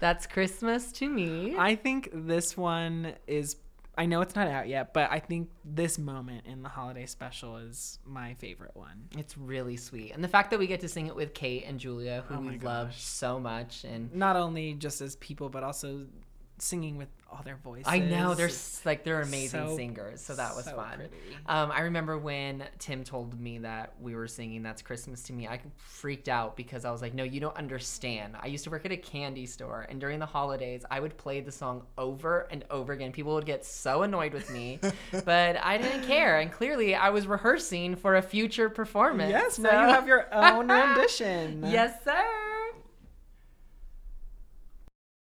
That's Christmas to me. I think this one is. I know it's not out yet, but I think this moment in the holiday special is my favorite one. It's really sweet. And the fact that we get to sing it with Kate and Julia, who Oh we love so much. And Not only just as people, but also singing with all their voices. I know they're like they're amazing So- singers, so that was so fun. Um, I remember when Tim told me that we were singing "That's Christmas to Me." I freaked out because I was like, "No, you don't understand." I used to work at a candy store, and during the holidays, I would play the song over and over again. People would get so annoyed with me, but I didn't care. And clearly, I was rehearsing for a future performance. Yes, so- now you have your own rendition. yes, sir.